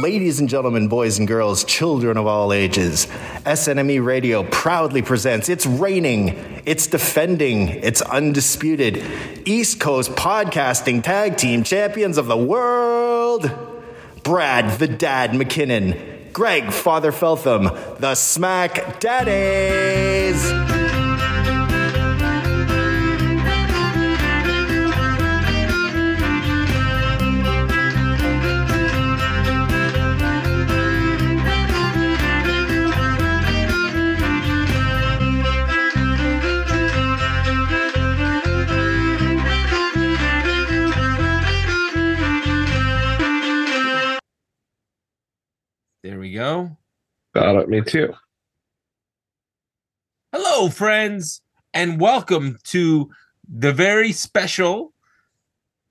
Ladies and gentlemen, boys and girls, children of all ages, SNME Radio proudly presents It's Raining, It's Defending, It's Undisputed, East Coast Podcasting Tag Team Champions of the World. Brad, the Dad McKinnon, Greg, Father Feltham, the Smack Daddies. We go. Got it. Me too. Hello, friends, and welcome to the very special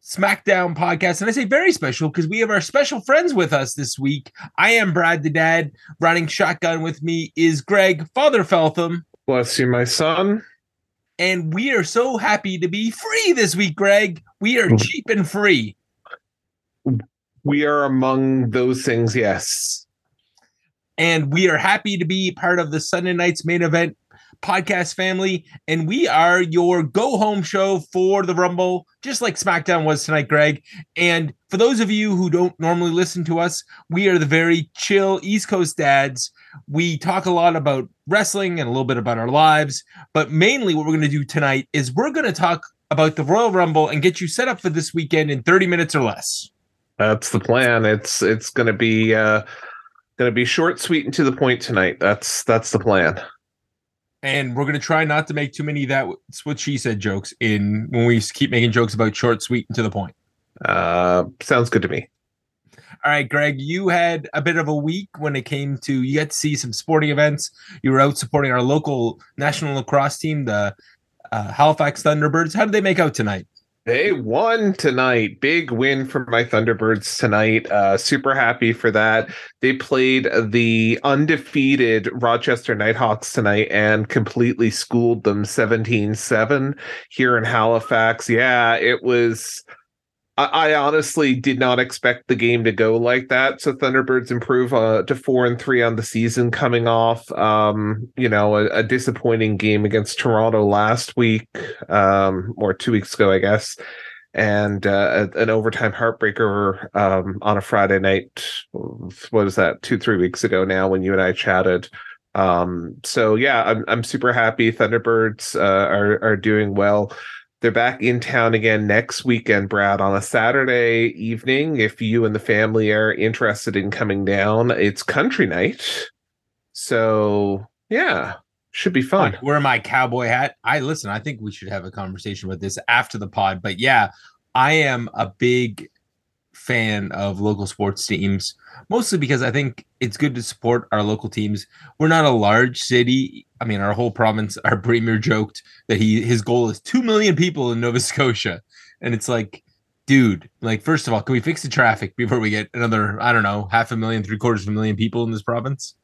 SmackDown podcast. And I say very special because we have our special friends with us this week. I am Brad the Dad. Riding shotgun with me is Greg, Father Feltham. Bless you, my son. And we are so happy to be free this week, Greg. We are cheap and free. We are among those things, yes. And we are happy to be part of the Sunday Night's main event podcast family. And we are your go home show for the Rumble, just like SmackDown was tonight, Greg. And for those of you who don't normally listen to us, we are the very chill East Coast dads. We talk a lot about wrestling and a little bit about our lives, but mainly what we're going to do tonight is we're going to talk about the Royal Rumble and get you set up for this weekend in 30 minutes or less. That's the plan. It's it's gonna be uh gonna be short, sweet, and to the point tonight. That's that's the plan. and we're going to try not to make too many that's what she said jokes in when we keep making jokes about short sweet and to the point Uh sounds good to me. all right greg you had a bit of a week when it came to you got to see some sporting events you were out supporting our local national lacrosse team the uh, halifax thunderbirds how did they make out tonight They won tonight. Big win for my Thunderbirds tonight. Uh, super happy for that. They played the undefeated Rochester Knighthawks tonight and completely schooled them 17 7 here in Halifax. Yeah, it was. I, honestly did not expect the game to go like that. So Thunderbirds improve uh, to four and three on the season, coming off, um, you know, a, a disappointing game against Toronto last week, um, or two weeks ago, I guess, and uh, an overtime heartbreaker um, on a Friday night. What is that? Two, three weeks ago now, when you and I chatted. Um, so yeah, I'm I'm super happy. Thunderbirds uh, are are doing well. They're back in town again next weekend, Brad, on a Saturday evening. If you and the family are interested in coming down, it's country night. So yeah, should be fun. wear my cowboy hat i listen i think we should have a conversation with this after the pod but yeah i am a big fan of local sports teams mostly because i think it's good to support our local teams. We're not a large city. I mean our whole province our premier joked that he his goal is 2 million people in nova scotia. And it's like dude like first of all can we fix the traffic before we get another i don't know half a million three quarters of a million people in this province?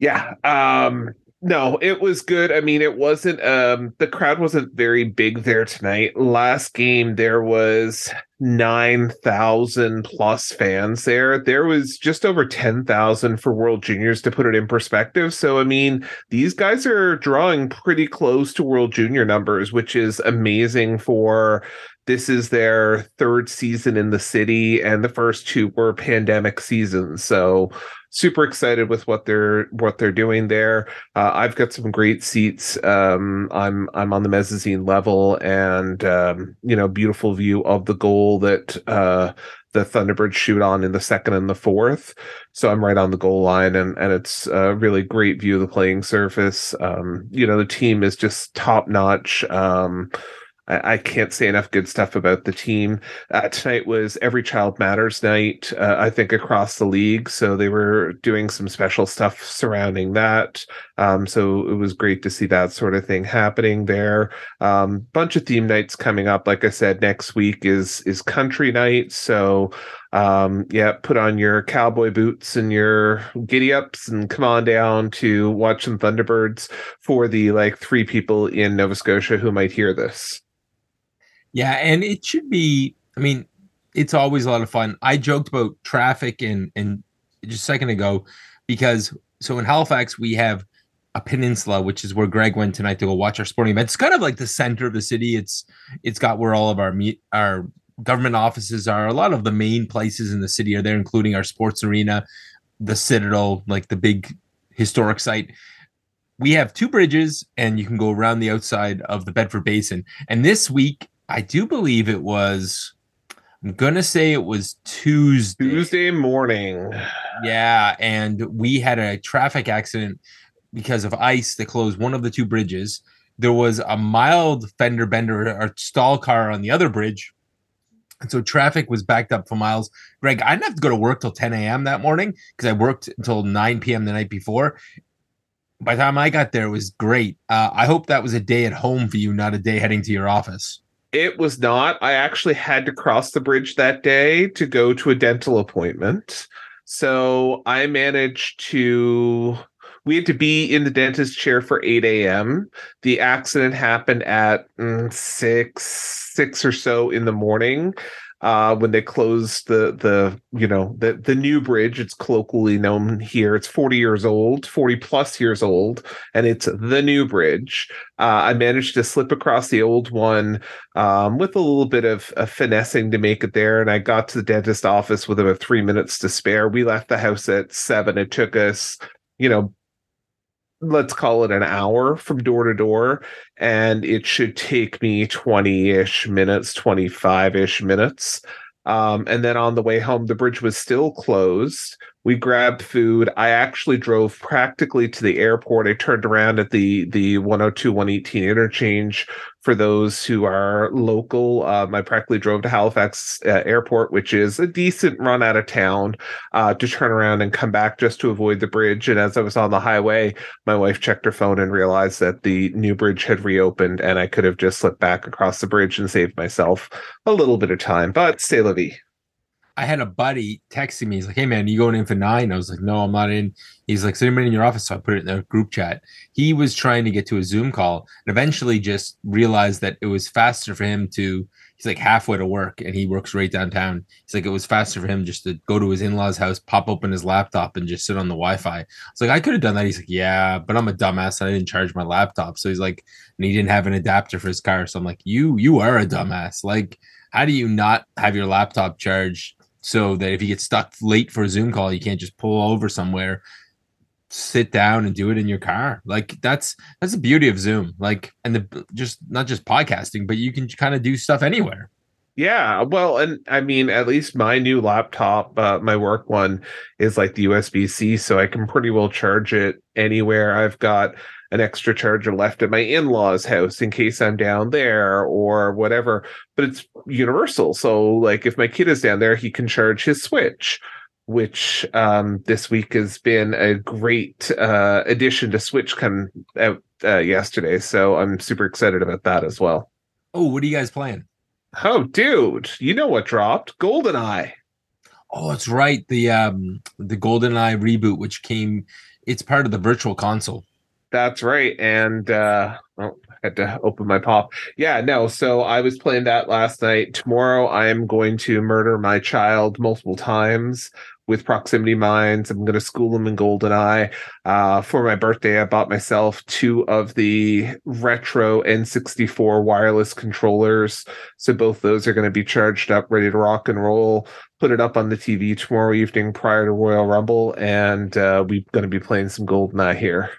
Yeah. Um no, it was good. I mean, it wasn't um the crowd wasn't very big there tonight. Last game there was 9,000 plus fans there. There was just over 10,000 for World Juniors to put it in perspective. So I mean, these guys are drawing pretty close to World Junior numbers, which is amazing for this is their third season in the city and the first two were pandemic seasons. So super excited with what they're what they're doing there. Uh, I've got some great seats. Um, I'm I'm on the mezzanine level, and um, you know, beautiful view of the goal that uh, the Thunderbirds shoot on in the second and the fourth. So I'm right on the goal line, and and it's a really great view of the playing surface. Um, you know, the team is just top notch. Um, I, I can't say enough good stuff about the team. Uh, tonight was Every Child Matters night, uh, I think, across the league. So they were doing some special stuff surrounding that. Um, so it was great to see that sort of thing happening there. Um, bunch of theme nights coming up. Like I said, next week is is country night. So um, yeah, put on your cowboy boots and your giddy ups and come on down to watch some Thunderbirds for the like three people in Nova Scotia who might hear this. Yeah, and it should be. I mean, it's always a lot of fun. I joked about traffic and and just a second ago because so in Halifax we have a peninsula, which is where Greg went tonight to go watch our sporting event. It's kind of like the center of the city. It's it's got where all of our meet our government offices are. A lot of the main places in the city are there, including our sports arena, the Citadel, like the big historic site. We have two bridges, and you can go around the outside of the Bedford Basin. And this week, I do believe it was. I'm gonna say it was Tuesday. Tuesday morning. Yeah, and we had a traffic accident because of ice that closed one of the two bridges. There was a mild fender bender or stall car on the other bridge. And so traffic was backed up for miles. Greg, I didn't have to go to work till 10 a.m. that morning because I worked until 9 p.m. the night before. By the time I got there, it was great. Uh, I hope that was a day at home for you, not a day heading to your office. It was not. I actually had to cross the bridge that day to go to a dental appointment. So I managed to we had to be in the dentist chair for 8 a.m. The accident happened at mm, six, six or so in the morning. Uh, when they closed the the you know the the new bridge it's colloquially known here it's 40 years old 40 plus years old and it's the new bridge uh, i managed to slip across the old one um, with a little bit of, of finessing to make it there and i got to the dentist office with about three minutes to spare we left the house at seven it took us you know let's call it an hour from door to door and it should take me 20-ish minutes 25-ish minutes. Um, and then on the way home the bridge was still closed we grabbed food i actually drove practically to the airport i turned around at the the 102 118 interchange for those who are local, um, I practically drove to Halifax uh, Airport, which is a decent run out of town, uh, to turn around and come back just to avoid the bridge. And as I was on the highway, my wife checked her phone and realized that the new bridge had reopened, and I could have just slipped back across the bridge and saved myself a little bit of time. But stay la vie. I had a buddy texting me. He's like, "Hey man, you going in for nine? I was like, "No, I'm not in." He's like, "So anybody in your office?" So I put it in the group chat. He was trying to get to a Zoom call and eventually just realized that it was faster for him to. He's like halfway to work and he works right downtown. He's like, it was faster for him just to go to his in-laws' house, pop open his laptop, and just sit on the Wi-Fi. It's like I could have done that. He's like, yeah, but I'm a dumbass and I didn't charge my laptop. So he's like, and he didn't have an adapter for his car. So I'm like, you, you are a dumbass. Like, how do you not have your laptop charged? So that if you get stuck late for a Zoom call, you can't just pull over somewhere, sit down and do it in your car. Like that's that's the beauty of Zoom. Like and the just not just podcasting, but you can kind of do stuff anywhere. Yeah, well, and I mean, at least my new laptop, uh, my work one, is like the USB C, so I can pretty well charge it anywhere. I've got an extra charger left at my in-laws house in case I'm down there or whatever. But it's universal. So like if my kid is down there, he can charge his Switch, which um, this week has been a great uh, addition to Switch come out uh, yesterday. So I'm super excited about that as well. Oh, what are you guys playing? Oh, dude, you know what dropped? GoldenEye. Oh, it's right. The um the GoldenEye reboot, which came it's part of the virtual console. That's right. And uh oh, I had to open my pop. Yeah, no. So I was playing that last night. Tomorrow I am going to murder my child multiple times with proximity mines. I'm going to school them in GoldenEye. Uh, for my birthday, I bought myself two of the retro N64 wireless controllers. So both those are going to be charged up, ready to rock and roll. Put it up on the TV tomorrow evening prior to Royal Rumble, and uh, we're going to be playing some GoldenEye here.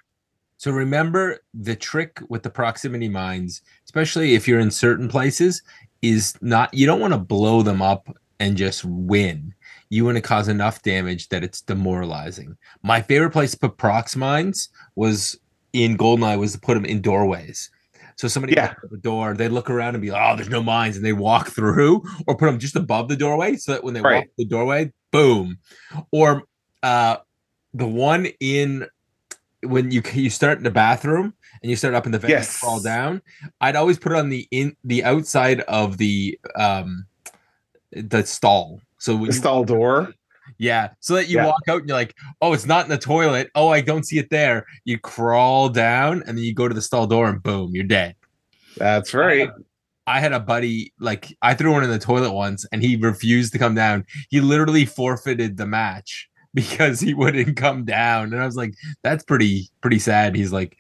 So remember the trick with the proximity mines, especially if you're in certain places, is not you don't want to blow them up and just win. You want to cause enough damage that it's demoralizing. My favorite place to put prox mines was in Goldeneye was to put them in doorways. So somebody yeah. the door, they look around and be like, "Oh, there's no mines," and they walk through, or put them just above the doorway, so that when they right. walk the doorway, boom. Or uh, the one in when you you start in the bathroom and you start up in the vent yes. fall down, I'd always put it on the in the outside of the um the stall. So when the stall door. Yeah, so that you yeah. walk out and you're like, oh, it's not in the toilet. Oh, I don't see it there. You crawl down and then you go to the stall door and boom, you're dead. That's right. I had a buddy like I threw one in the toilet once and he refused to come down. He literally forfeited the match because he wouldn't come down. And I was like, that's pretty pretty sad. He's like,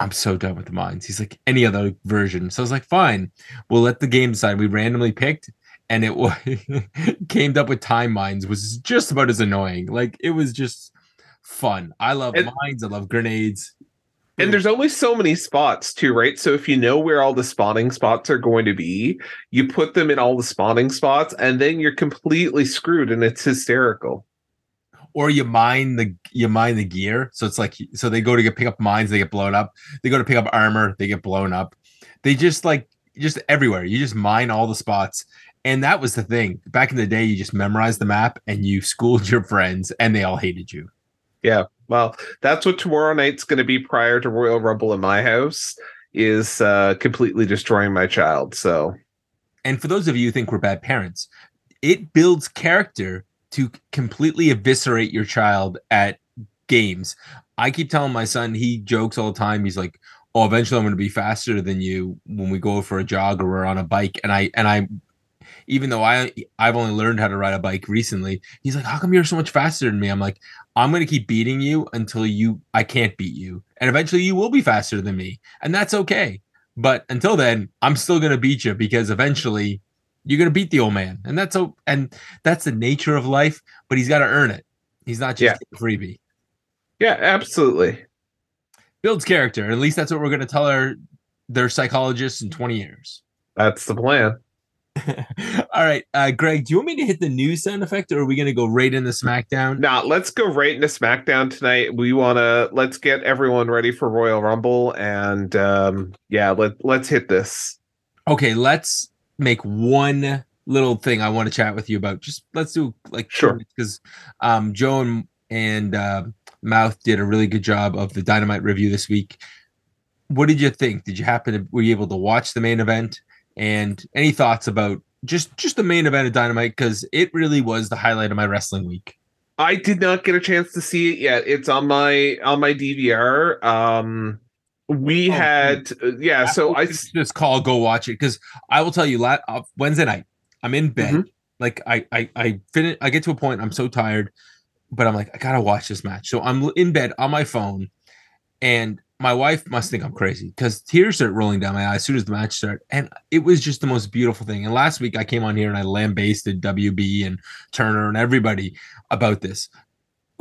I'm so done with the mines. He's like, any other version. So I was like, fine, we'll let the game decide. We randomly picked, and it was came up with time mines, was just about as annoying. Like it was just fun. I love And- mines. I love grenades. And there's only so many spots too, right? So if you know where all the spawning spots are going to be, you put them in all the spawning spots, and then you're completely screwed, and it's hysterical. Or you mine the you mine the gear. So it's like so they go to get pick up mines, they get blown up. They go to pick up armor, they get blown up. They just like just everywhere. You just mine all the spots. And that was the thing. Back in the day, you just memorized the map and you schooled your friends and they all hated you. Yeah. Well, that's what tomorrow night's going to be prior to Royal Rumble in my house is uh completely destroying my child. So And for those of you who think we're bad parents, it builds character to completely eviscerate your child at games. I keep telling my son, he jokes all the time. He's like, "Oh, eventually I'm going to be faster than you when we go for a jog or we're on a bike." And I and I, even though I I've only learned how to ride a bike recently, he's like, "How come you're so much faster than me?" I'm like, "I'm going to keep beating you until you I can't beat you, and eventually you will be faster than me, and that's okay." But until then, I'm still going to beat you because eventually you're going to beat the old man. And that's so and that's the nature of life, but he's got to earn it. He's not just a freebie. yeah, absolutely. Builds character. At least that's what we're going to tell our their psychologists in 20 years. That's the plan. All right, uh, Greg, do you want me to hit the news sound effect, or are we going to go right into SmackDown? Now let's go right into SmackDown tonight. We want to let's get everyone ready for Royal Rumble, and um, yeah, let let's hit this. Okay, let's make one little thing I want to chat with you about. Just let's do like Sure. because um, Joe and, and uh, Mouth did a really good job of the Dynamite review this week. What did you think? Did you happen to were you able to watch the main event? And any thoughts about just just the main event of Dynamite because it really was the highlight of my wrestling week. I did not get a chance to see it yet. It's on my on my DVR. Um, we Oh, had uh, yeah. So I Just- call go watch it because I will tell you la- uh, Wednesday night I'm in bed Mm-hmm. like I I I finish I get to a point I'm so tired but I'm like I gotta watch this match so I'm in bed on my phone and my wife must think I'm crazy because tears start rolling down my eyes as soon as the match started and it was just the most beautiful thing and last week I came on here and I lambasted WB and Turner and everybody about this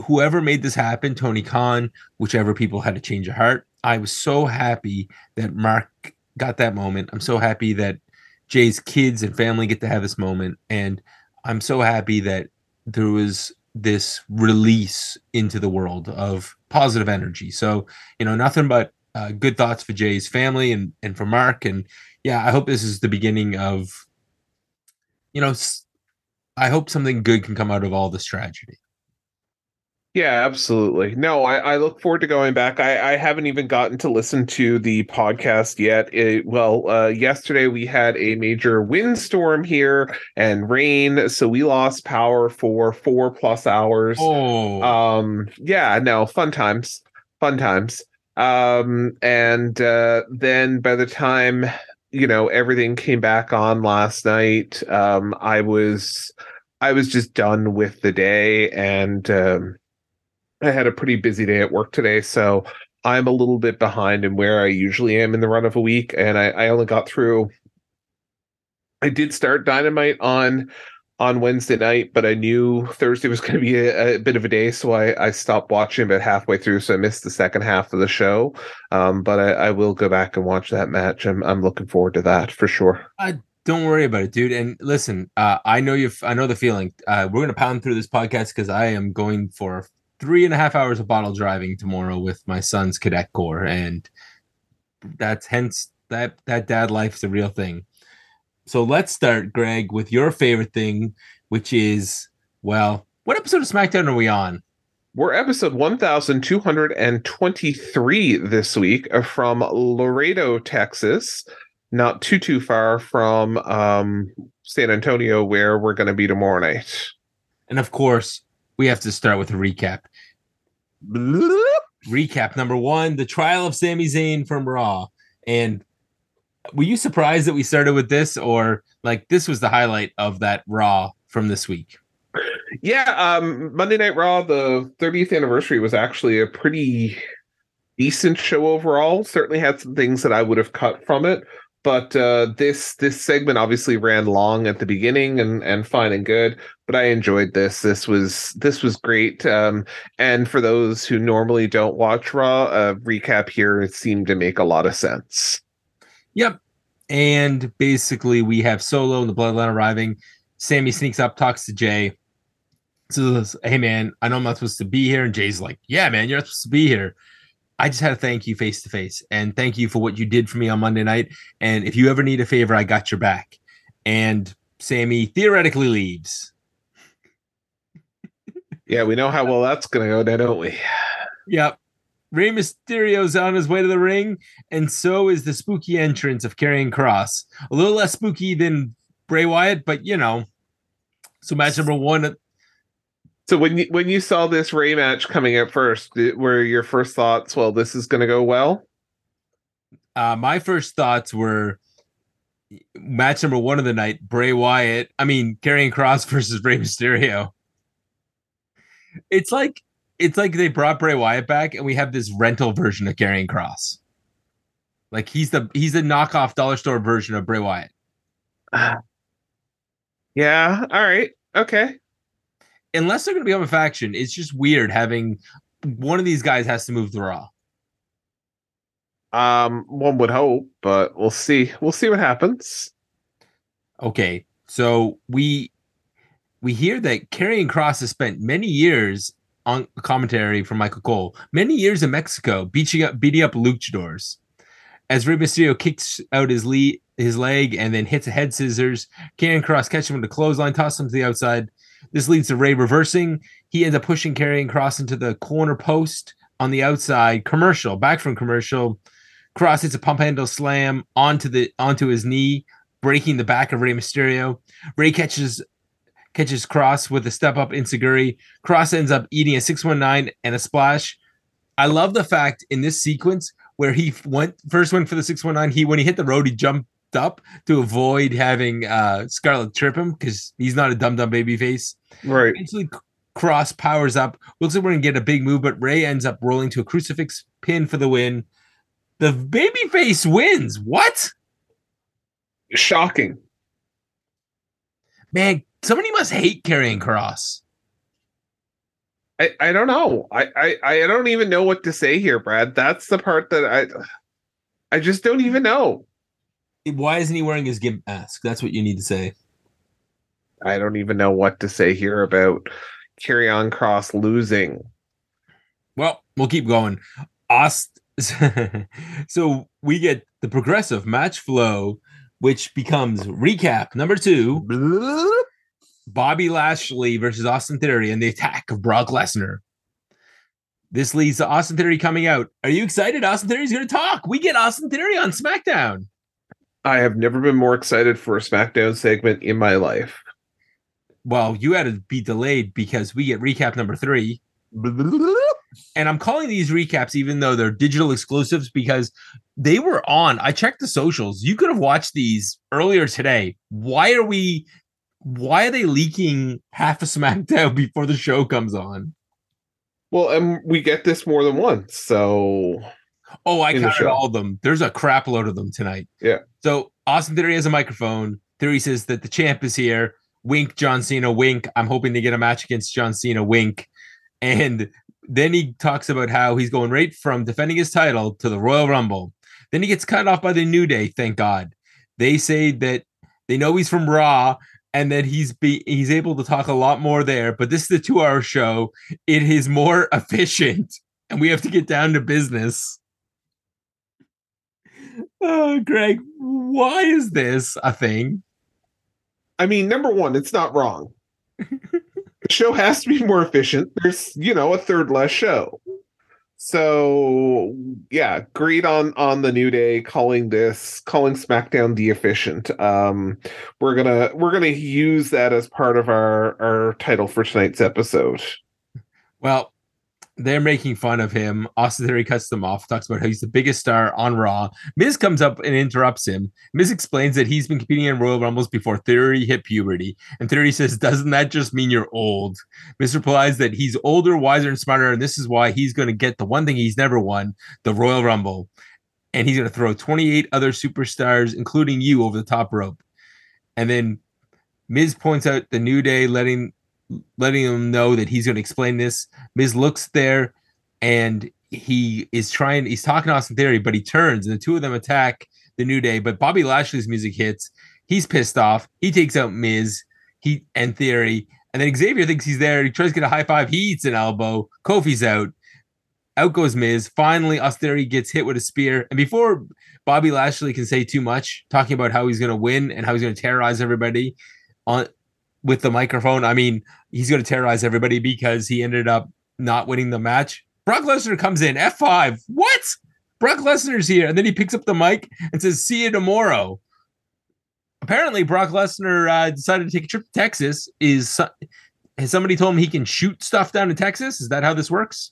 whoever made this happen Tony Khan whichever people had to change of heart I was so happy that Mark got that moment. I'm so happy that Jay's kids and family get to have this moment. And I'm so happy that there was this release into the world of positive energy. So, you know, nothing but uh, good thoughts for Jay's family and, and for Mark. And yeah, I hope this is the beginning of, you know, I hope something good can come out of all this tragedy. Yeah, absolutely. No, I, I look forward to going back. I, I haven't even gotten to listen to the podcast yet. It, well, uh, yesterday we had a major windstorm here and rain, so we lost power for four plus hours. Oh, Um, yeah, no, fun times, fun times. Um, and uh, then by the time you know everything came back on last night, um, I was I was just done with the day, and um, I had a pretty busy day at work today, so I'm a little bit behind in where I usually am in the run of a week, and I, I only got through. I did start Dynamite on on Wednesday night, but I knew Thursday was going to be a, a bit of a day, so I, I stopped watching about halfway through, so I missed the second half of the show. Um, but I, I will go back and watch that match. I'm I'm looking forward to that for sure. Don't worry about it, dude. And listen, uh, I know you. I know the feeling. Uh, we're gonna pound through this podcast because I am going for three and a half hours of bottle driving tomorrow with my son's cadet corps, and that's hence that that dad life's a real thing. So let's start, Greg, with your favorite thing, which is well, what episode of SmackDown are we on? We're episode 1223 this week uh, from Laredo, Texas, not too too far from um, San Antonio, where we're going to be tomorrow night. And of course, we have to start with a recap. recap number one the trial of Sami Zayn from Raw. And were you surprised that we started with this, or like this was the highlight of that Raw from this week? Yeah, um, Monday Night Raw, the 30th anniversary was actually a pretty decent show overall. Certainly had some things that I would have cut from it, but uh, this this segment obviously ran long at the beginning and and fine and good. But I enjoyed this. This was this was great. Um, and for those who normally don't watch Raw, a recap here seemed to make a lot of sense. Yep. And basically, we have Solo and the Bloodline arriving. Sami sneaks up, talks to Jey. Says, "Hey man, I know I'm not supposed to be here." And Jey's like, "Yeah, man, you're not supposed to be here." I just had to thank you face to face and thank you for what you did for me on Monday night. And if you ever need a favor, I got your back. And Sami theoretically leaves. yeah, we know how well that's going to go now, don't we? Yep. Rey Mysterio's on his way to the ring, and so is the spooky entrance of Karrion Cross. A little less spooky than Bray Wyatt, but you know. So match number one. So when you when you saw this Rey match coming up first, were your first thoughts, well, this is going to go well? Uh, my first thoughts were match number one of the night: Bray Wyatt. I mean, Karrion Cross versus Rey Mysterio. It's like it's like they brought Bray Wyatt back, and we have this rental version of Karrion Cross. Like he's the he's the knockoff dollar store version of Bray Wyatt. yeah. All right. Okay. Unless they're going to become a faction, it's just weird having one of these guys has to move the Raw. Um, one would hope, but we'll see. We'll see what happens. Okay, so we we hear that Karrion Cross has spent many years on commentary from Michael Cole. Many years in Mexico, beating up beating up luchadors. As Rey Mysterio kicks out his lead, his leg and then hits a head scissors, Karrion Cross catches him with a clothesline, tosses him to the outside. This leads to Rey reversing. He ends up pushing Karrion Cross into the corner post on the outside. Commercial, back from commercial. Cross hits a pump handle slam onto the onto his knee, breaking the back of Rey Mysterio. Rey catches catches Cross with a step up enzuigiri. Cross ends up eating a 619 and a splash. I love the fact in this sequence where he went first went for the 619. He when he hit the road, he jumped up to avoid having uh Scarlett trip him because he's not a dumb dumb baby face. Right. Eventually Cross powers up. Looks like we're gonna get a big move, but Rey ends up rolling to a crucifix pin for the win. The baby face wins. What? Shocking. Man, somebody must hate Karrion Cross. I, I don't know. I, I I don't even know what to say here, Brad. That's the part that I I just don't even know. Why isn't he wearing his gimp mask? That's what you need to say. I don't even know what to say here about Karrion Cross losing. Well, we'll keep going. Ost- so we get the progressive match flow, which becomes recap number two. Bobby Lashley versus Austin Theory and the attack of Brock Lesnar. This leads to Austin Theory coming out. Are you excited? Austin Theory's going to talk. We get Austin Theory on SmackDown. I have never been more excited for a SmackDown segment in my life. Well, you had to be delayed because we get recap number three. And I'm calling these recaps, even though they're digital exclusives, because they were on. I checked the socials. You could have watched these earlier today. Why are we why are they leaking half a SmackDown before the show comes on? Well, and we get this more than once, so. Oh, I counted all of them. There's a crap load of them tonight. Yeah. So Austin Theory has a microphone. Theory says that the champ is here. Wink, John Cena. Wink. I'm hoping to get a match against John Cena. Wink. And then he talks about how he's going right from defending his title to the Royal Rumble. Then he gets cut off by the New Day. Thank God. They say that they know he's from Raw and that he's be he's able to talk a lot more there. But this is a two hour show. It is more efficient, and we have to get down to business. Oh, Greg, why is this a thing? I mean, number one, it's not wrong. the show has to be more efficient. There's, you know, a third less show. So yeah, great on on the new day calling this calling SmackDown the efficient. Um, we're gonna we're gonna use that as part of our our title for tonight's episode. Well, they're making fun of him. Austin Theory cuts them off, talks about how he's the biggest star on Raw. Miz comes up and interrupts him. Miz explains that he's been competing in Royal Rumbles before Theory hit puberty. And Theory says, Doesn't that just mean you're old? Miz replies that he's older, wiser, and smarter, and this is why he's going to get the one thing he's never won the Royal Rumble. And he's going to throw 28 other superstars, including you, over the top rope. And then Miz points out the New Day letting letting him know that he's going to explain this. Miz looks there and he is trying, he's talking Austin Theory, but he turns and the two of them attack the New Day. But Bobby Lashley's music hits. He's pissed off. He takes out Miz he and Theory. And then Xavier thinks he's there. He tries to get a high five. He eats an elbow. Kofi's out. Out goes Miz. Finally, Theory gets hit with a spear. And before Bobby Lashley can say too much, talking about how he's going to win and how he's going to terrorize everybody on with the microphone. I mean, he's going to terrorize everybody because he ended up not winning the match. Brock Lesnar comes in F5. What? Brock Lesnar's here. And then he picks up the mic and says, See you tomorrow. Apparently, Brock Lesnar uh, decided to take a trip to Texas. Is has somebody told him he can shoot stuff down in Texas? Is that how this works?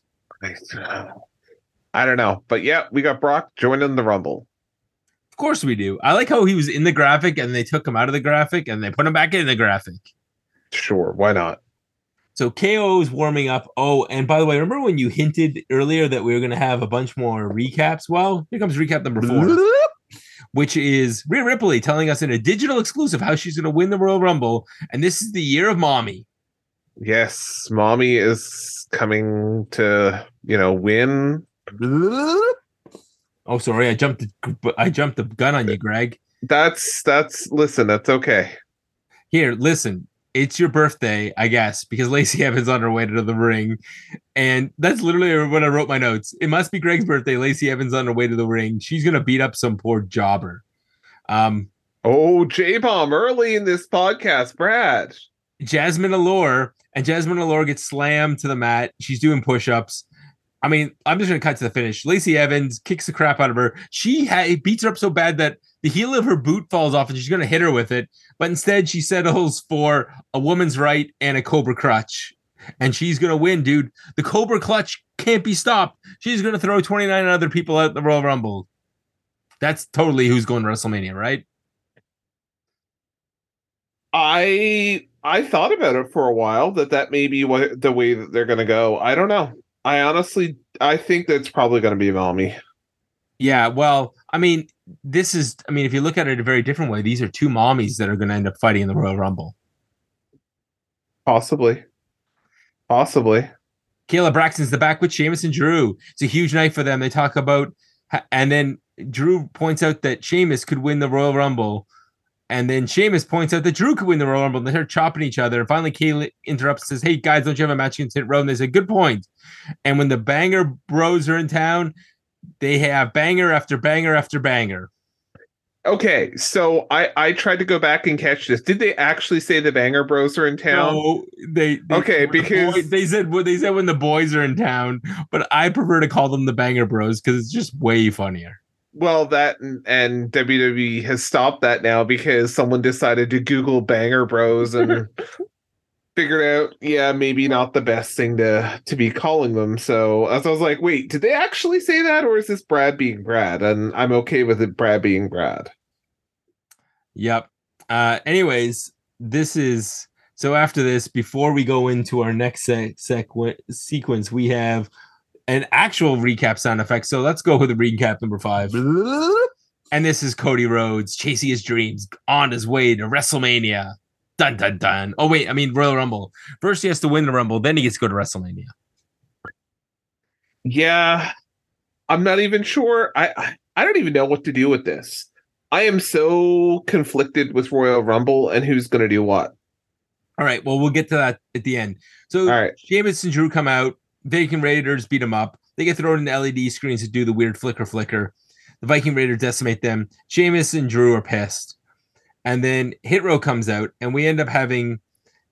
I don't know, but yeah, we got Brock joining the Rumble. Of course we do. I like how he was in the graphic and they took him out of the graphic and they put him back in the graphic. Sure, why not? So KO is warming up. Oh, and by the way, remember when you hinted earlier that we were going to have a bunch more recaps? Well, here comes recap number four, which is Rhea Ripley telling us in a digital exclusive how she's going to win the Royal Rumble, and this is the year of mommy. Yes, mommy is coming to you know win. Oh, sorry, I jumped. I jumped the gun on you, Greg. That's that's. Listen, that's okay. Here, listen it's your birthday, I guess, because Lacey Evans on her way to the ring. And that's literally when I wrote my notes. It must be Greg's birthday. Lacey Evans on her way to the ring. She's gonna beat up some poor jobber. Um Oh, J Bomb early in this podcast, Brad. Jasmine Allure, and Jasmine Allure gets slammed to the mat. She's doing push-ups. I mean, I'm just gonna cut to the finish. Lacey Evans kicks the crap out of her. She ha- beats her up so bad that the heel of her boot falls off and she's gonna hit her with it. But instead, she settles for a woman's right and a Cobra Clutch, and she's gonna win, dude. The Cobra Clutch can't be stopped. She's gonna throw 29 other people out the Royal Rumble. That's totally who's going to WrestleMania, right? I I thought about it for a while that that may be what the way that they're going to go. I don't know. I honestly, I think that's probably going to be Mommy. Yeah, well, I mean, this is, I mean, if you look at it a very different way, these are two mommies that are going to end up fighting in the Royal Rumble. Possibly. Possibly. Kayla Braxton's the back with Sheamus and Drew. It's a huge night for them. They talk about, and then Drew points out that Sheamus could win the Royal Rumble. And then Sheamus points out that Drew could win the Royal Rumble. And they start chopping each other. And finally, Kayla interrupts and says, Hey, guys, don't you have a match against Hit Row? And they say, Good point. And when the banger bros are in town, they have banger after banger after banger. Okay, so I I tried to go back and catch this. Did they actually say the Banger Bros are in town? No, they, they okay because the boy, they said what they said when the boys are in town, but I prefer to call them the Banger Bros because it's just way funnier. Well, that and, and WWE has stopped that now because someone decided to Google Banger Bros and figured out, yeah, maybe not the best thing to to be calling them. So as I was like, wait, did they actually say that, or is this Brad being Brad? And I'm okay with it, Brad being Brad. Yep. Uh, anyways, this is so. After this, before we go into our next se- sequ- sequence, we have an actual recap sound effect. So let's go with the recap number five. And this is Cody Rhodes chasing his dreams on his way to WrestleMania. Dun dun dun. Oh wait, I mean Royal Rumble. First he has to win the Rumble, then he gets to go to WrestleMania. Yeah, I'm not even sure. I I don't even know what to do with this. I am so conflicted with Royal Rumble and who's going to do what. All right, well we'll get to that at the end. So All right. Sheamus and Drew come out. Viking Raiders beat them up. They get thrown in the LED screens to do the weird flicker flicker. The Viking Raiders decimate them. Sheamus and Drew are pissed. And then Hit Row comes out, and we end up having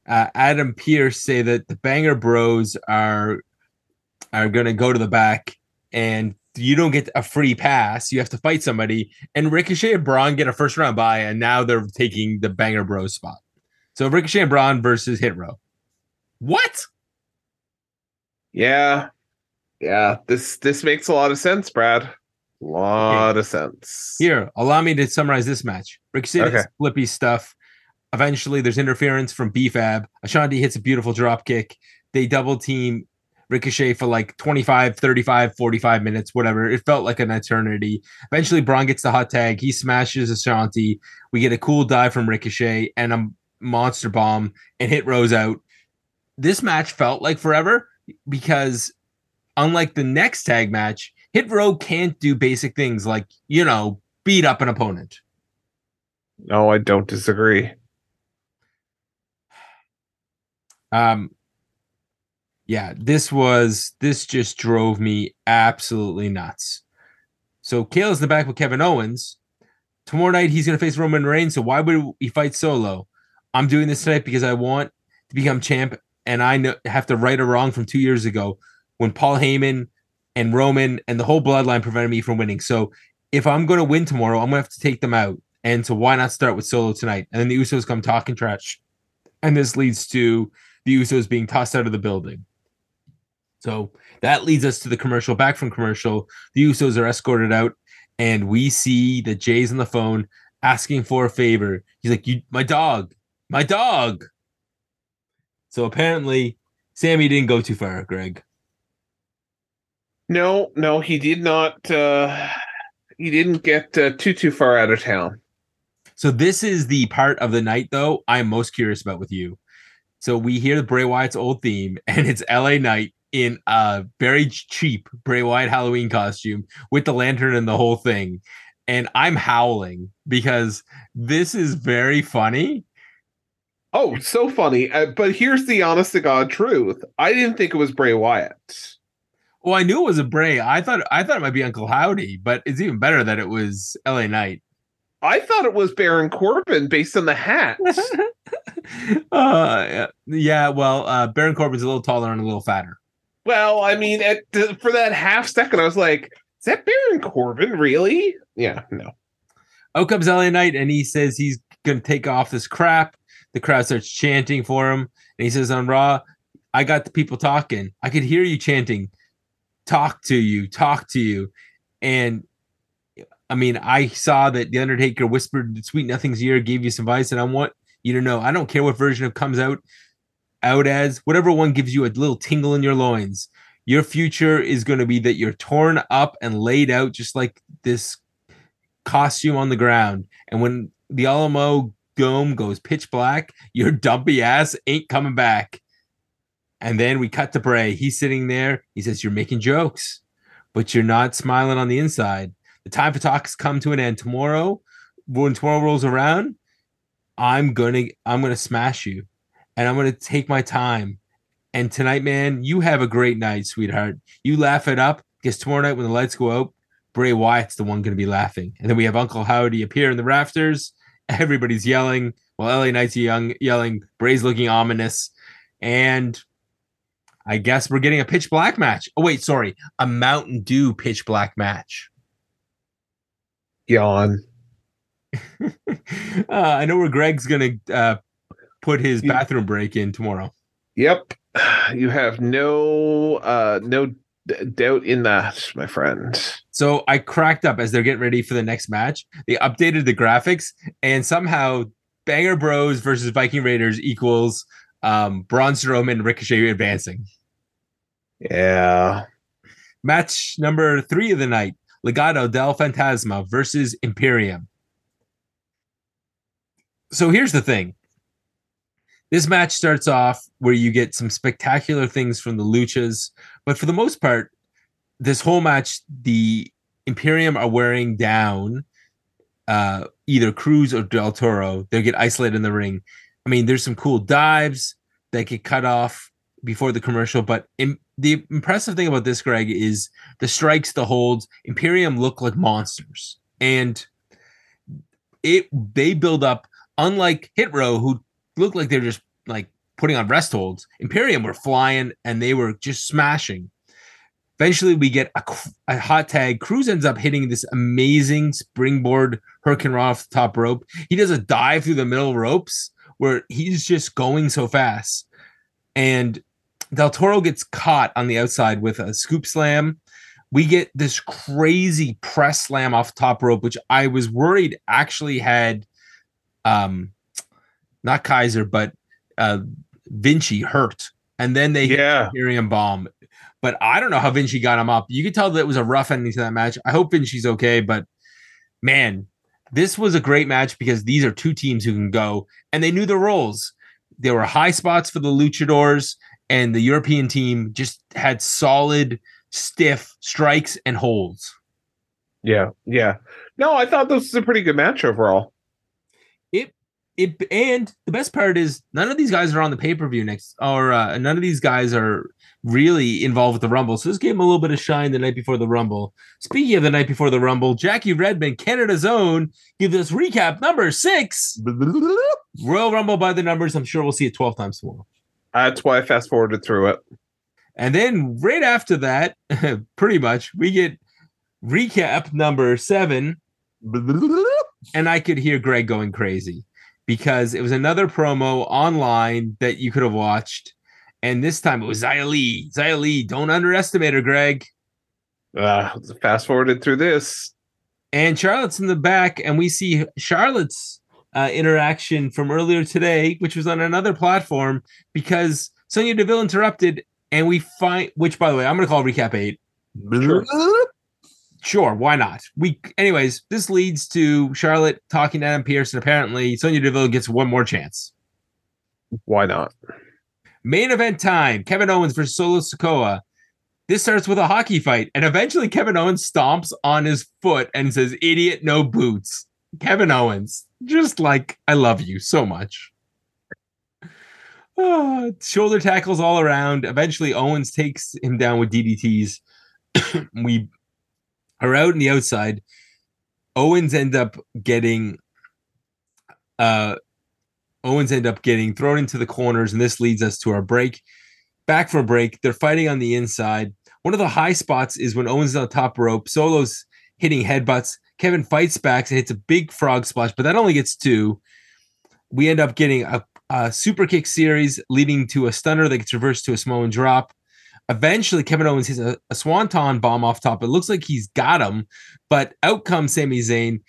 uh, Adam Pearce say that the Banger Bros are are going to go to the back, and you don't get a free pass. You have to fight somebody. And Ricochet and Braun get a first round bye, and now they're taking the Banger Bros spot. So Ricochet and Braun versus Hit Row. What? Yeah. Yeah, this this makes a lot of sense, Brad. A lot of sense. Here, allow me to summarize this match. Ricochet Okay. does flippy stuff. Eventually, there's interference from B-Fab. Ashanti hits a beautiful drop kick. They double team Ricochet for like 25, 35, 45 minutes, whatever. It felt like an eternity. Eventually, Braun gets the hot tag. He smashes Ashanti. We get a cool dive from Ricochet and a monster bomb and hit Rose out. This match felt like forever because, unlike the next tag match, Hit Row can't do basic things like, you know, beat up an opponent. No, I don't disagree. Um, yeah, this was this just drove me absolutely nuts. So Kale's in the back with Kevin Owens. Tomorrow night he's gonna face Roman Reigns. So why would he fight solo? I'm doing this tonight because I want to become champ, and I know, have to right a wrong from two years ago when Paul Heyman and Roman and the whole bloodline prevented me from winning. So if I'm gonna win tomorrow, I'm gonna have to take them out. And so why not start with solo tonight? And then the Usos come talking trash, and this leads to the Usos being tossed out of the building. So that leads us to the commercial. Back from commercial, the Usos are escorted out, and we see that Jey's on the phone asking for a favor. He's like, "You, my dog, my dog." So apparently, Sami didn't go too far, Greg. No, no, he did not. uh He didn't get uh, too too far out of town. So this is the part of the night, though, I'm most curious about with you. So we hear the Bray Wyatt's old theme, and it's LA Knight in a very cheap Bray Wyatt Halloween costume with the lantern and the whole thing. And I'm howling because this is very funny. Oh, so funny. Uh, but here's the honest to God truth. I didn't think it was Bray Wyatt. Well, I knew it was a Bray. I thought I thought it might be Uncle Howdy, but it's even better that it was LA Knight. I thought it was Baron Corbin based on the hat. uh, yeah, well, uh, Baron Corbin's a little taller and a little fatter. well, I mean, at, for that half second, I was like, is that Baron Corbin really? Yeah, no. Out comes LA Knight and he says he's going to take off this crap. The crowd starts chanting for him. And he says on Raw, I got the people talking. I could hear you chanting, talk to you, talk to you. And I mean, I saw that The Undertaker whispered sweet nothing's ear, gave you some advice. And I want you to know, I don't care what version of comes out out as, whatever one gives you a little tingle in your loins. Your future is going to be that you're torn up and laid out just like this costume on the ground. And when the Alamo Dome goes pitch black, your dumpy ass ain't coming back. And then we cut to Bray. He's sitting there. He says, You're making jokes, but you're not smiling on the inside. The time for talk has come to an end. Tomorrow, when tomorrow rolls around, I'm gonna I'm gonna smash you. And I'm gonna take my time. And tonight, man, you have a great night, sweetheart. You laugh it up because tomorrow night when the lights go out, Bray Wyatt's the one going to be laughing. And then we have Uncle Howdy appear in the rafters. Everybody's yelling. Well, LA Knight's young, yelling. Bray's looking ominous. And I guess we're getting a pitch black match. Oh, wait, sorry. A Mountain Dew pitch black match. Yawn. uh, I know where Greg's going to uh, put his bathroom break in tomorrow. Yep. You have no uh no d- doubt in that, my friend. So I cracked up as they're getting ready for the next match. They updated the graphics, and somehow Banger Bros versus Viking Raiders equals um, Braun Strowman Ricochet advancing. Yeah. Match number three of the night: Legado del Fantasma versus Imperium. So here's the thing. This match starts off where you get some spectacular things from the luchas, but for the most part, this whole match, the Imperium are wearing down uh, either Cruz or Del Toro. They get isolated in the ring. I mean, there's some cool dives that get cut off before the commercial, but im- the impressive thing about this, Greg, is the strikes, the holds. Imperium look like monsters, and it they build up. Unlike Hit Row, who looked like they were just like putting on rest holds, Imperium were flying and they were just smashing. Eventually, we get a, a hot tag. Cruz ends up hitting this amazing springboard Hurricane off the top rope. He does a dive through the middle ropes where he's just going so fast. And Del Toro gets caught on the outside with a scoop slam. We get this crazy press slam off top rope, which I was worried actually had um not Kaiser, but uh Vinci hurt. And then they Yeah. hit Imperium bomb. But I don't know how Vinci got him up. You could tell that it was a rough ending to that match. I hope Vinci's okay, but man, this was a great match because these are two teams who can go and they knew their roles. There were high spots for the luchadors, and the European team just had solid, stiff strikes and holds. Yeah, yeah. No, I thought this was a pretty good match overall. It and the best part is none of these guys are on the pay per view next, or uh, none of these guys are really involved with the Rumble. So this gave them a little bit of shine the night before the Rumble. Speaking of the night before the Rumble, Jackie Redmond, Canada's own, gives us recap number six. Royal Rumble by the numbers. I'm sure we'll see it 12 times tomorrow. That's why I fast forwarded through it. And then right after that, pretty much, we get recap number seven. And I could hear Greg going crazy because it was another promo online that you could have watched. And this time it was Xia Li. Xia Li, don't underestimate her, Greg. Uh, fast forwarded through this. And Charlotte's in the back, and we see Charlotte's uh, interaction from earlier today, which was on another platform because Sonya Deville interrupted, and we find, which by the way, I'm going to call recap eight. Sure. Sure, why not? We, anyways, this leads to Charlotte talking to Adam Pearce, and apparently Sonya Deville gets one more chance. Why not? Main event time: Kevin Owens versus Solo Sikoa. This starts with a hockey fight, and eventually Kevin Owens stomps on his foot and says, "Idiot, no boots." Kevin Owens, just like I love you so much. Ah, shoulder tackles all around. Eventually, Owens takes him down with DDTs. we are out in the outside. Owens end up getting uh Owens end up getting thrown into the corners, and this leads us to our break. Back for a break. They're fighting on the inside. One of the high spots is when Owens is on the top rope. Solo's hitting headbutts. Kevin fights back and hits a big frog splash, but that only gets two. We end up getting a, a super kick series leading to a stunner that gets reversed to a Samoan drop. Eventually, Kevin Owens hits a, a swanton bomb off top. It looks like he's got him, but out comes Sami Zayn.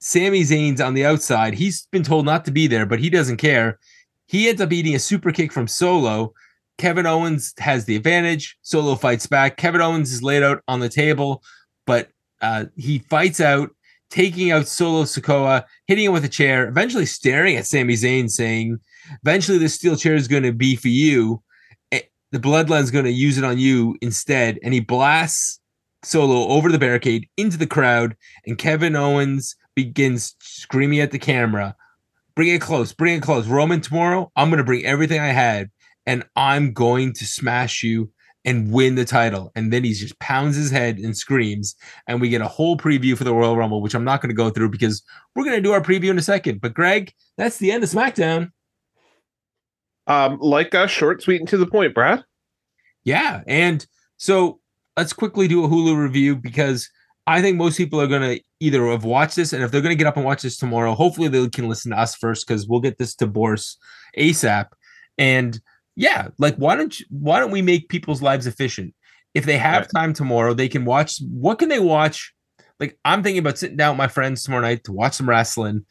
Sami Zayn's on the outside. He's been told not to be there, but he doesn't care. He ends up eating a super kick from Solo. Kevin Owens has the advantage. Solo fights back. Kevin Owens is laid out on the table, but uh, he fights out, taking out Solo Sikoa, hitting him with a chair, eventually staring at Sami Zayn, saying, Eventually, this steel chair is going to be for you. The bloodline's going to use it on you instead. And he blasts Solo over the barricade into the crowd, and Kevin Owens begins screaming at the camera, Bring it close, bring it close. Roman, tomorrow, I'm going to bring everything I had, and I'm going to smash you and win the title. And then he just pounds his head and screams. And we get a whole preview for the Royal Rumble, which I'm not going to go through because we're going to do our preview in a second. But Greg, that's the end of SmackDown. Um, like us, short, sweet, and to the point, Brad. Yeah. And so let's quickly do a Hulu review because I think most people are going to either have watched this, and if they're going to get up and watch this tomorrow, hopefully they can listen to us first because we'll get this to Boris ASAP. And yeah, like why don't you, why don't we make people's lives efficient? If they have Right. time tomorrow, they can watch. What can they watch? Like I'm thinking about sitting down with my friends tomorrow night to watch some wrestling.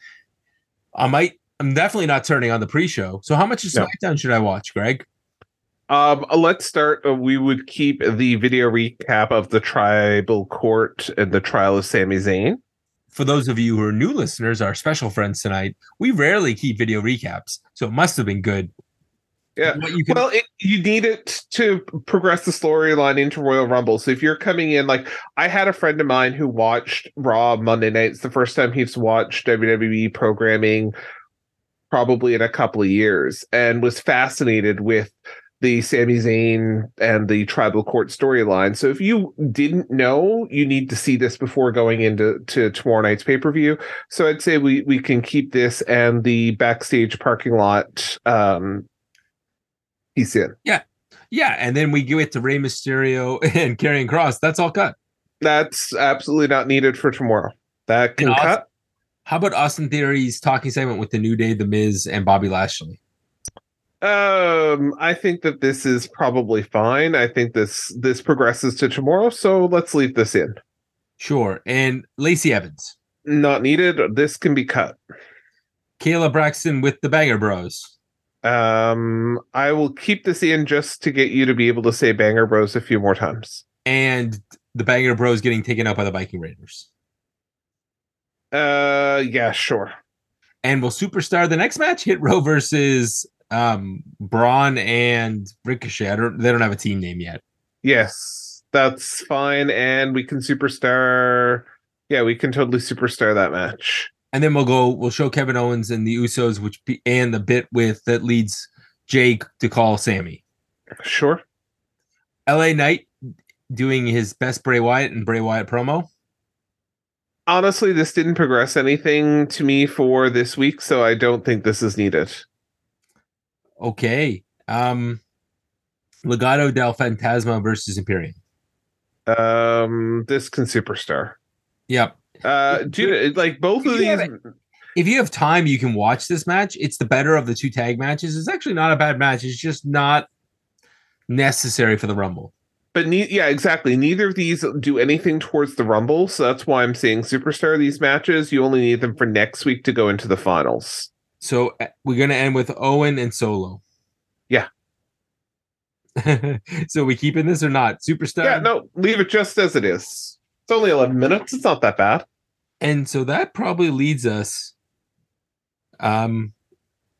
I might. I'm definitely not turning on the pre-show. So how much of No. Should I watch, Greg? Um, let's start. Uh, we would keep the video recap of the tribal court and the trial of Sami Zayn. for those of you who are new listeners, our special friends tonight, we rarely keep video recaps, so it must have been good. Yeah. You can, Well, it, you need it to progress the storyline into Royal Rumble. So if you're coming in, like I had a friend of mine who watched Raw Monday nights the first time he's watched WWE programming, probably in a couple of years, and was fascinated with the Sami Zayn and the Tribal Court storyline. So if you didn't know, you need to see this before going into to tomorrow night's pay per view. So I'd say we we can keep this and the backstage parking lot um, piece in. yeah, Yeah. and then we give it to Rey Mysterio and Karrion Cross. That's all cut. That's absolutely not needed for tomorrow. That can And cut. How about Austin Theory's talking segment with the New Day, The Miz, and Bobby Lashley? Um, I think that this is probably fine. I think this this progresses to tomorrow, so let's leave this in. Sure. And Lacey Evans. Not needed. This can be cut. Kayla Braxton with the Banger Bros. Um, I will keep this in just to get you to be able to say Banger Bros a few more times. And the Banger Bros getting taken out by the Viking Raiders. Uh, yeah, sure. And will Superstar the next match hit Row versus um Braun and Ricochet? I don't, they don't have a team name yet. Yes, that's fine, and we can superstar. Yeah, we can totally superstar that match. And then we'll go. We'll show Kevin Owens and the Usos, which be, and the bit with that leads Jake to call Sami. Sure. L.A. Knight doing his best Bray Wyatt and Bray Wyatt promo. Honestly, this didn't progress anything to me for this week, so I don't think this is needed. Okay. Um Legado del Fantasma versus Imperium. Um, this can superstar. Yep. Uh, dude, like both of these. have If you have time, you can watch this match. It's the better of the two tag matches. It's actually not a bad match. It's just not necessary for the Rumble. But ne- yeah, exactly. Neither of these do anything towards the Rumble, so that's why I'm saying superstar these matches. You only need them for next week to go into the finals. So uh, we're gonna end with Owen and Solo. Yeah. so we keeping this or not? Superstar. yeah, no, leave it just as it is. It's only 11 minutes. It's not that bad. And so that probably leads us um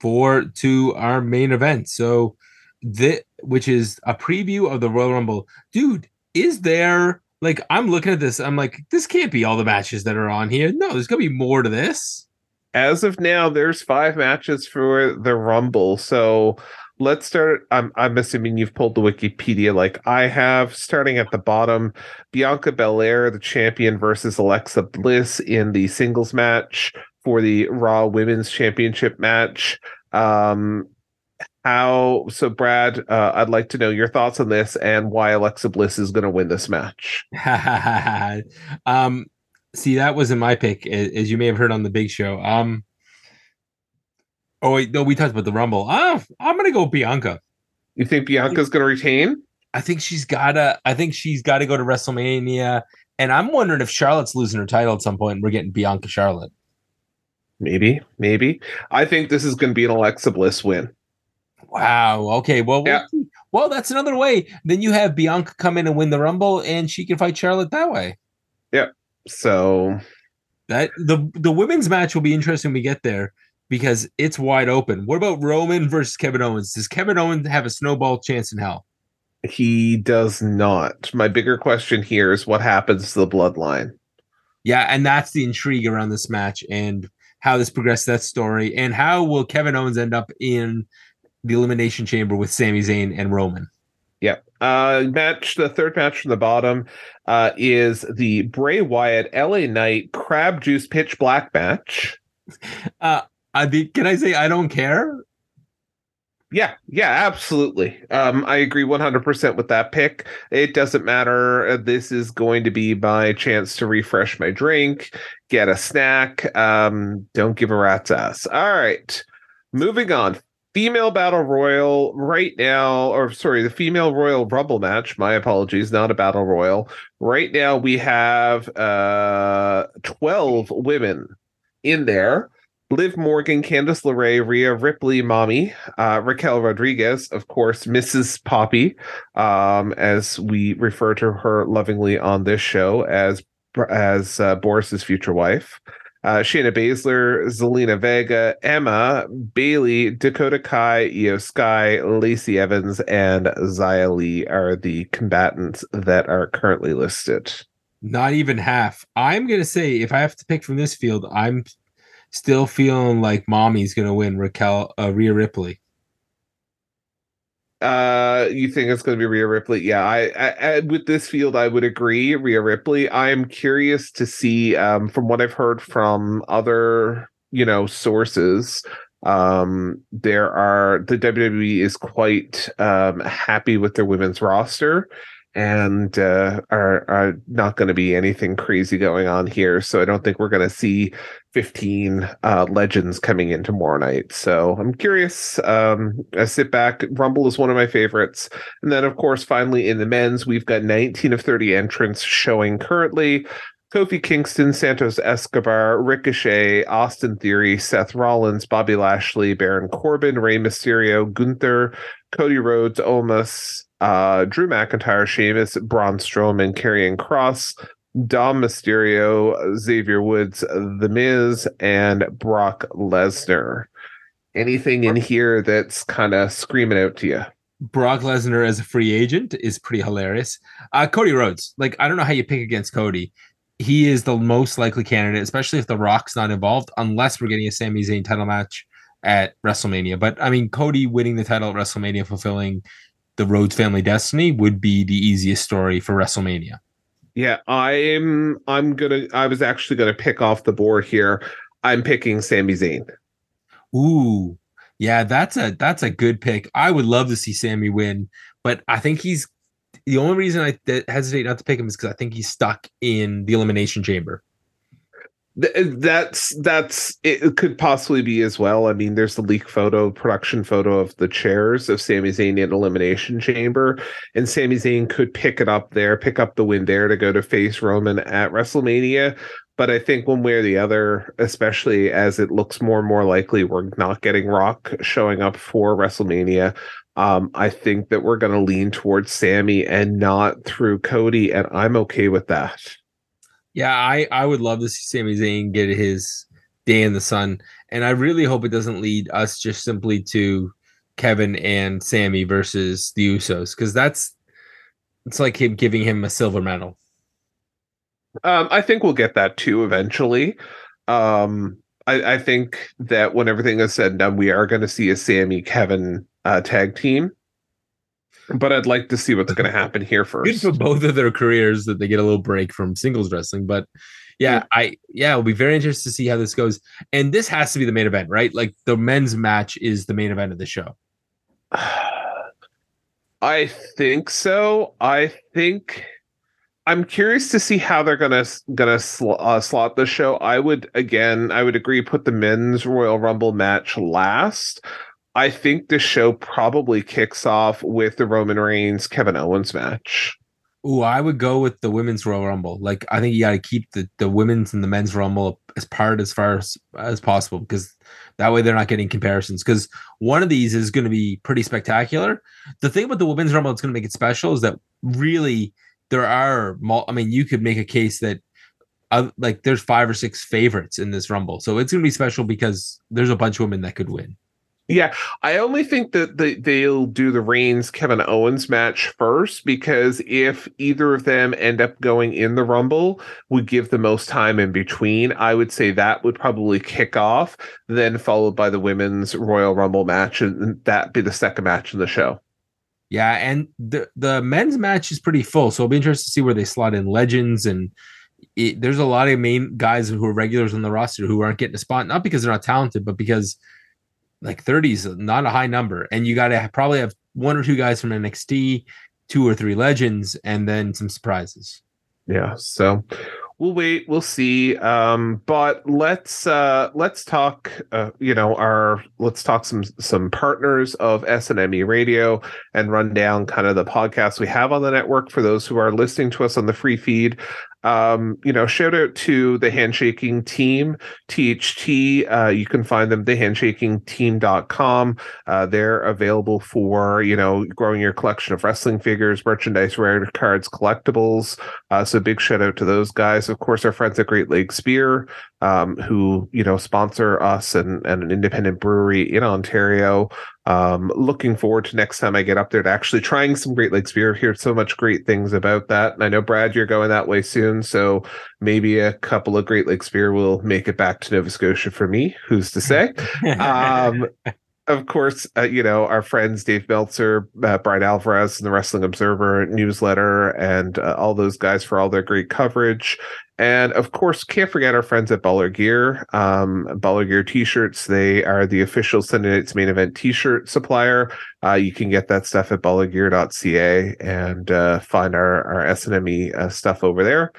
for to our main event. So that which is a preview of the Royal Rumble. Dude, is there like I'm looking at this, I'm like, this can't be all the matches that are on here. No, there's gonna be more to this. As of now, there's five matches for the Rumble. So let's start. I'm I'm assuming you've pulled the Wikipedia like I have. Starting at the bottom, Bianca Belair, the champion, versus Alexa Bliss in the singles match for the Raw Women's Championship match. Um, how so, Brad? Uh, I'd like to know your thoughts on this and why Alexa Bliss is going to win this match. um see that wasn't my pick as you may have heard on the big show. Um Oh wait, no, we talked about the Rumble. Ah, I'm gonna go Bianca. You think Bianca's going to retain? I think she's gotta. I think she's got to go to WrestleMania, and I'm wondering if Charlotte's losing her title at some point. and We're getting Bianca Charlotte. Maybe, maybe. I think this is going to be an Alexa Bliss win. Wow. Okay. Well, Yeah. well, well, that's another way. Then you have Bianca come in and win the Rumble, and she can fight Charlotte that way. Yeah. So That the the women's match will be interesting when we get there because it's wide open. What about Roman versus Kevin Owens? Does Kevin Owens have a snowball chance in hell? he does not. My bigger question here is what happens to the bloodline? Yeah, and that's the intrigue around this match and how this progressed that story and how will Kevin Owens end up in the elimination chamber with Sami Zayn and Roman. Yep. Uh match the third match from the bottom uh is the Bray Wyatt LA Knight Crab Juice Pitch Black match. Uh the, can I say I don't care? Yeah, yeah, absolutely. Um, I agree 100% with that pick. It doesn't matter. Uh, This is going to be my chance to refresh my drink, get a snack. Um, don't give a rat's ass. All right, moving on. Female Battle Royal right now, or sorry, the Female Royal Rumble match. My apologies, not a Battle Royal. Right now, we have uh 12 women in there. Liv Morgan, Candice LeRae, Rhea Ripley, Mommy, uh, Raquel Rodriguez, of course, Mrs. Poppy, um, as we refer to her lovingly on this show as as uh, Boris's future wife. Uh, Shayna Baszler, Zelina Vega, Emma, Bayley, Dakota Kai, IYO SKY, Lacey Evans, and Xia Li are the combatants that are currently listed. Not even half. I'm gonna say if I have to pick from this field, I'm still feeling like Mommy's gonna win Raquel uh, Rhea Ripley. Uh, you think it's going to be Rhea Ripley? Yeah, I, I, I with this field, I would agree. Rhea Ripley. I'm curious to see, um, from what I've heard from other, you know, sources. Um, there are the WWE is quite um happy with their women's roster, and uh, are are not going to be anything crazy going on here. So I don't think we're going to see 15 uh, legends coming in tomorrow night. So I'm curious. Um, I sit back. Rumble is one of my favorites, and then of course, finally in the men's, we've got 19 of 30 entrants showing currently. Kofi Kingston, Santos Escobar, Ricochet, Austin Theory, Seth Rollins, Bobby Lashley, Baron Corbin, Rey Mysterio, Gunther, Cody Rhodes, Omos, uh, Drew McIntyre, Sheamus, Braun Strowman, Karrion Cross, Dom Mysterio, Xavier Woods, The Miz, and Brock Lesnar. Anything in here that's kind of screaming out to you? Brock Lesnar as a free agent is pretty hilarious. Uh, Cody Rhodes, like I don't know how you pick against Cody. He is the most likely candidate, especially if The Rock's not involved, unless we're getting a Sami Zayn title match at WrestleMania. But I mean, Cody winning the title at WrestleMania, fulfilling the Rhodes family destiny, would be the easiest story for WrestleMania. Yeah, I'm. I'm gonna. I was actually gonna pick off the board here. I'm picking Sami Zayn. Ooh, yeah, that's a that's a good pick. I would love to see Sami win, but I think he's the only reason I hesitate not to pick him is because I think he's stuck in the elimination chamber. That's that's it could possibly be as well. I mean, there's the leak photo, production photo of the chairs of Sami Zayn in Elimination Chamber, and Sami Zayn could pick it up there, pick up the win there to go to face Roman at WrestleMania. But I think one way or the other, especially as it looks more and more likely we're not getting Rock showing up for WrestleMania, um, I think that we're going to lean towards Sami and not through Cody, and I'm okay with that. Yeah, I I would love to see Sami Zayn get his day in the sun, and I really hope it doesn't lead us just simply to Kevin and Sami versus the Usos because that's it's like him giving him a silver medal. Um, I think we'll get that too eventually. Um, I, I think that when everything is said and done, we are going to see a Sami Kevin uh, tag team but I'd like to see what's going to happen here first. Good for both of their careers that they get a little break from singles wrestling. But yeah, I yeah, it'll be very interesting to see how this goes. And this has to be the main event, right? Like the men's match is the main event of the show. I think so. I think I'm curious to see how they're gonna gonna sl- uh, slot the show. I would again, I would agree, put the men's Royal Rumble match last. I think the show probably kicks off with the Roman Reigns Kevin Owens match. Ooh, I would go with the women's Royal Rumble. Like I think you got to keep the, the women's and the men's Rumble as part as far as, as possible because that way they're not getting comparisons. Because one of these is going to be pretty spectacular. The thing about the women's Rumble that's going to make it special is that really there are. I mean, you could make a case that uh, like there's five or six favorites in this Rumble, so it's going to be special because there's a bunch of women that could win. Yeah, I only think that the, they'll do the Reigns Kevin Owens match first because if either of them end up going in the Rumble, would give the most time in between. I would say that would probably kick off, then followed by the women's Royal Rumble match, and that be the second match in the show. Yeah, and the the men's match is pretty full, so it'll be interesting to see where they slot in legends and. It, there's a lot of main guys who are regulars on the roster who aren't getting a spot, not because they're not talented, but because like 30 is not a high number and you got to probably have one or two guys from NXT, two or three legends and then some surprises. Yeah, so we'll wait, we'll see. Um but let's uh let's talk uh you know our let's talk some some partners of SNME Radio and run down kind of the podcasts we have on the network for those who are listening to us on the free feed. Um, you know, shout out to the handshaking team, THT. Uh, you can find them thehandshakingteam.com. Uh, they're available for, you know, growing your collection of wrestling figures, merchandise, rare cards, collectibles. Uh, so big shout out to those guys. Of course, our friends at Great Lakes Beer, um, who, you know, sponsor us and, and an independent brewery in Ontario. Um, looking forward to next time I get up there to actually trying some Great Lakes beer. I've heard so much great things about that. And I know, Brad, you're going that way soon. So maybe a couple of Great Lakes beer will make it back to Nova Scotia for me. Who's to say? um, of course, uh, you know, our friends Dave Meltzer, uh, Bryan Alvarez, and the Wrestling Observer newsletter, and uh, all those guys for all their great coverage. And of course, can't forget our friends at Baller Gear. Um, Baller Gear t-shirts. They are the official Sunday Night's main event t-shirt supplier. Uh, you can get that stuff at ballergear.ca and uh, find our, our SNME uh, stuff over there.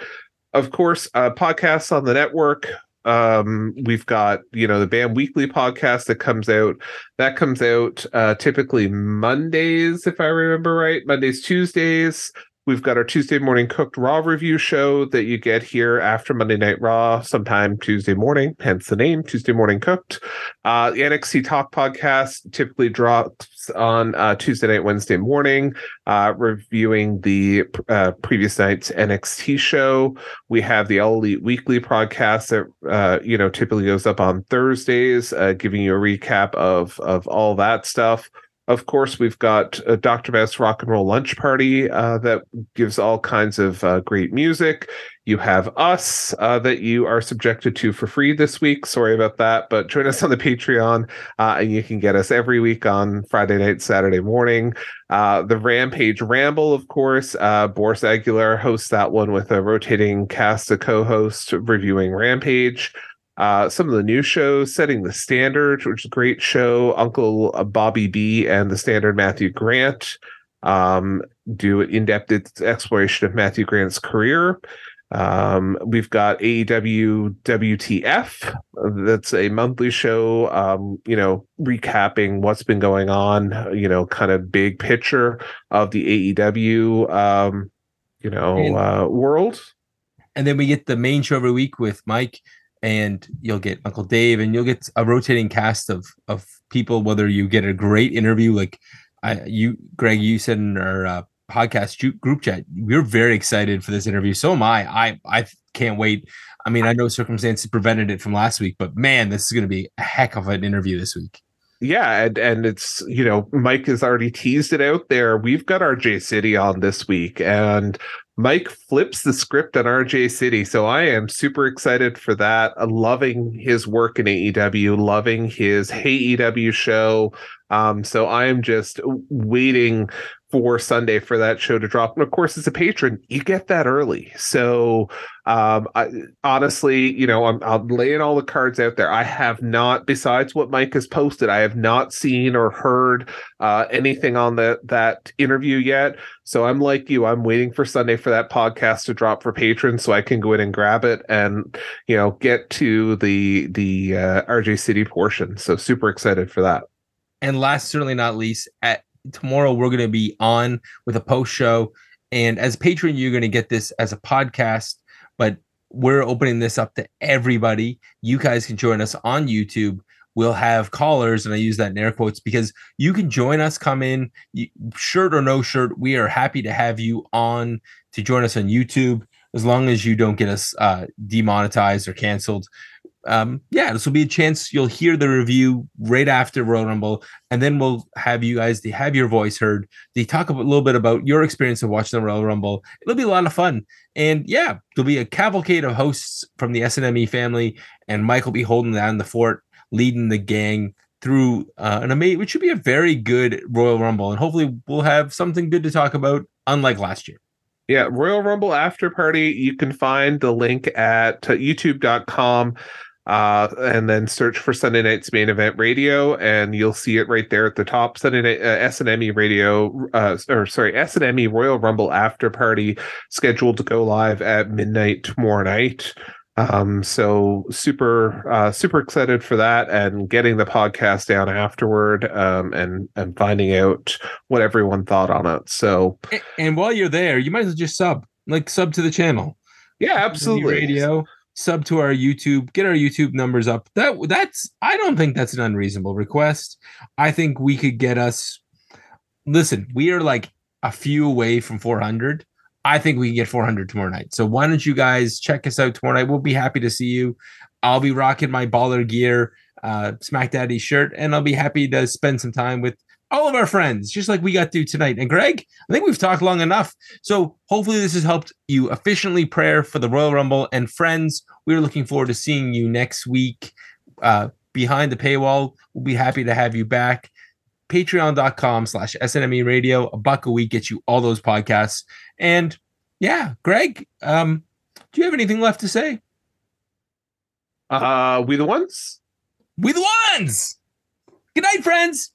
Of course, uh, podcasts on the network um we've got you know the band weekly podcast that comes out that comes out uh typically mondays if i remember right mondays tuesdays We've got our Tuesday morning cooked raw review show that you get here after Monday Night Raw, sometime Tuesday morning, hence the name Tuesday Morning Cooked. Uh, the NXT Talk podcast typically drops on uh, Tuesday night, Wednesday morning, uh, reviewing the uh, previous night's NXT show. We have the All Elite Weekly podcast that uh, you know typically goes up on Thursdays, uh, giving you a recap of of all that stuff. Of course, we've got a Dr. Bass Rock and Roll Lunch Party uh, that gives all kinds of uh, great music. You have us uh, that you are subjected to for free this week. Sorry about that, but join us on the Patreon uh, and you can get us every week on Friday night, Saturday morning. Uh, the Rampage Ramble, of course. Uh, Boris Aguilar hosts that one with a rotating cast of co hosts reviewing Rampage. Uh, some of the new shows, Setting the Standard, which is a great show. Uncle uh, Bobby B and the Standard Matthew Grant um, do an in-depth exploration of Matthew Grant's career. Um, we've got AEW WTF. That's a monthly show, um, you know, recapping what's been going on, you know, kind of big picture of the AEW, um, you know, uh, world. And then we get the main show every week with Mike and you'll get Uncle Dave, and you'll get a rotating cast of of people. Whether you get a great interview, like I, you, Greg, you said in our uh, podcast group chat, we're very excited for this interview. So am I. I I can't wait. I mean, I know circumstances prevented it from last week, but man, this is going to be a heck of an interview this week. Yeah, and and it's you know Mike has already teased it out there. We've got our RJ City on this week, and Mike flips the script on RJ City. So I am super excited for that. Loving his work in AEW, loving his Hey EW show. Um, so I am just waiting for Sunday for that show to drop. And of course, as a patron, you get that early. So um, I, honestly, you know, I'm, I'm laying all the cards out there. I have not, besides what Mike has posted, I have not seen or heard uh, anything on that that interview yet. So I'm like you. I'm waiting for Sunday for that podcast to drop for patrons, so I can go in and grab it and you know get to the the uh, RJ City portion. So super excited for that. And last, certainly not least, at tomorrow we're going to be on with a post show. And as patron, you're going to get this as a podcast, but we're opening this up to everybody. You guys can join us on YouTube. We'll have callers, and I use that in air quotes because you can join us, come in, shirt or no shirt. We are happy to have you on to join us on YouTube as long as you don't get us uh, demonetized or canceled um, yeah, this will be a chance you'll hear the review right after Royal Rumble, and then we'll have you guys to have your voice heard. They talk a little bit about your experience of watching the Royal Rumble. It'll be a lot of fun, and yeah, there'll be a cavalcade of hosts from the SNME family, and Mike will be holding down the fort, leading the gang through uh, an amazing, which should be a very good Royal Rumble, and hopefully we'll have something good to talk about, unlike last year. Yeah, Royal Rumble After Party. You can find the link at youtube.com uh, and then search for Sunday Night's Main Event Radio, and you'll see it right there at the top. Sunday Night uh, SNME Radio, uh, or sorry, SNME Royal Rumble After Party scheduled to go live at midnight tomorrow night. Um, so super, uh, super excited for that, and getting the podcast down afterward, um, and and finding out what everyone thought on it. So, and, and while you're there, you might as well just sub, like sub to the channel. Yeah, absolutely. Radio sub to our YouTube, get our YouTube numbers up. That that's I don't think that's an unreasonable request. I think we could get us listen, we are like a few away from 400. I think we can get 400 tomorrow night. So why don't you guys check us out tomorrow night? We'll be happy to see you. I'll be rocking my baller gear, uh, Smack Daddy shirt, and I'll be happy to spend some time with all of our friends, just like we got to tonight. And Greg, I think we've talked long enough. So hopefully this has helped you efficiently prepare for the Royal Rumble. And friends, we're looking forward to seeing you next week. Uh, behind the paywall. We'll be happy to have you back. Patreon.com slash SNME radio. A buck a week gets you all those podcasts. And yeah, Greg, um, do you have anything left to say? Uh, we the ones? We the ones. Good night, friends.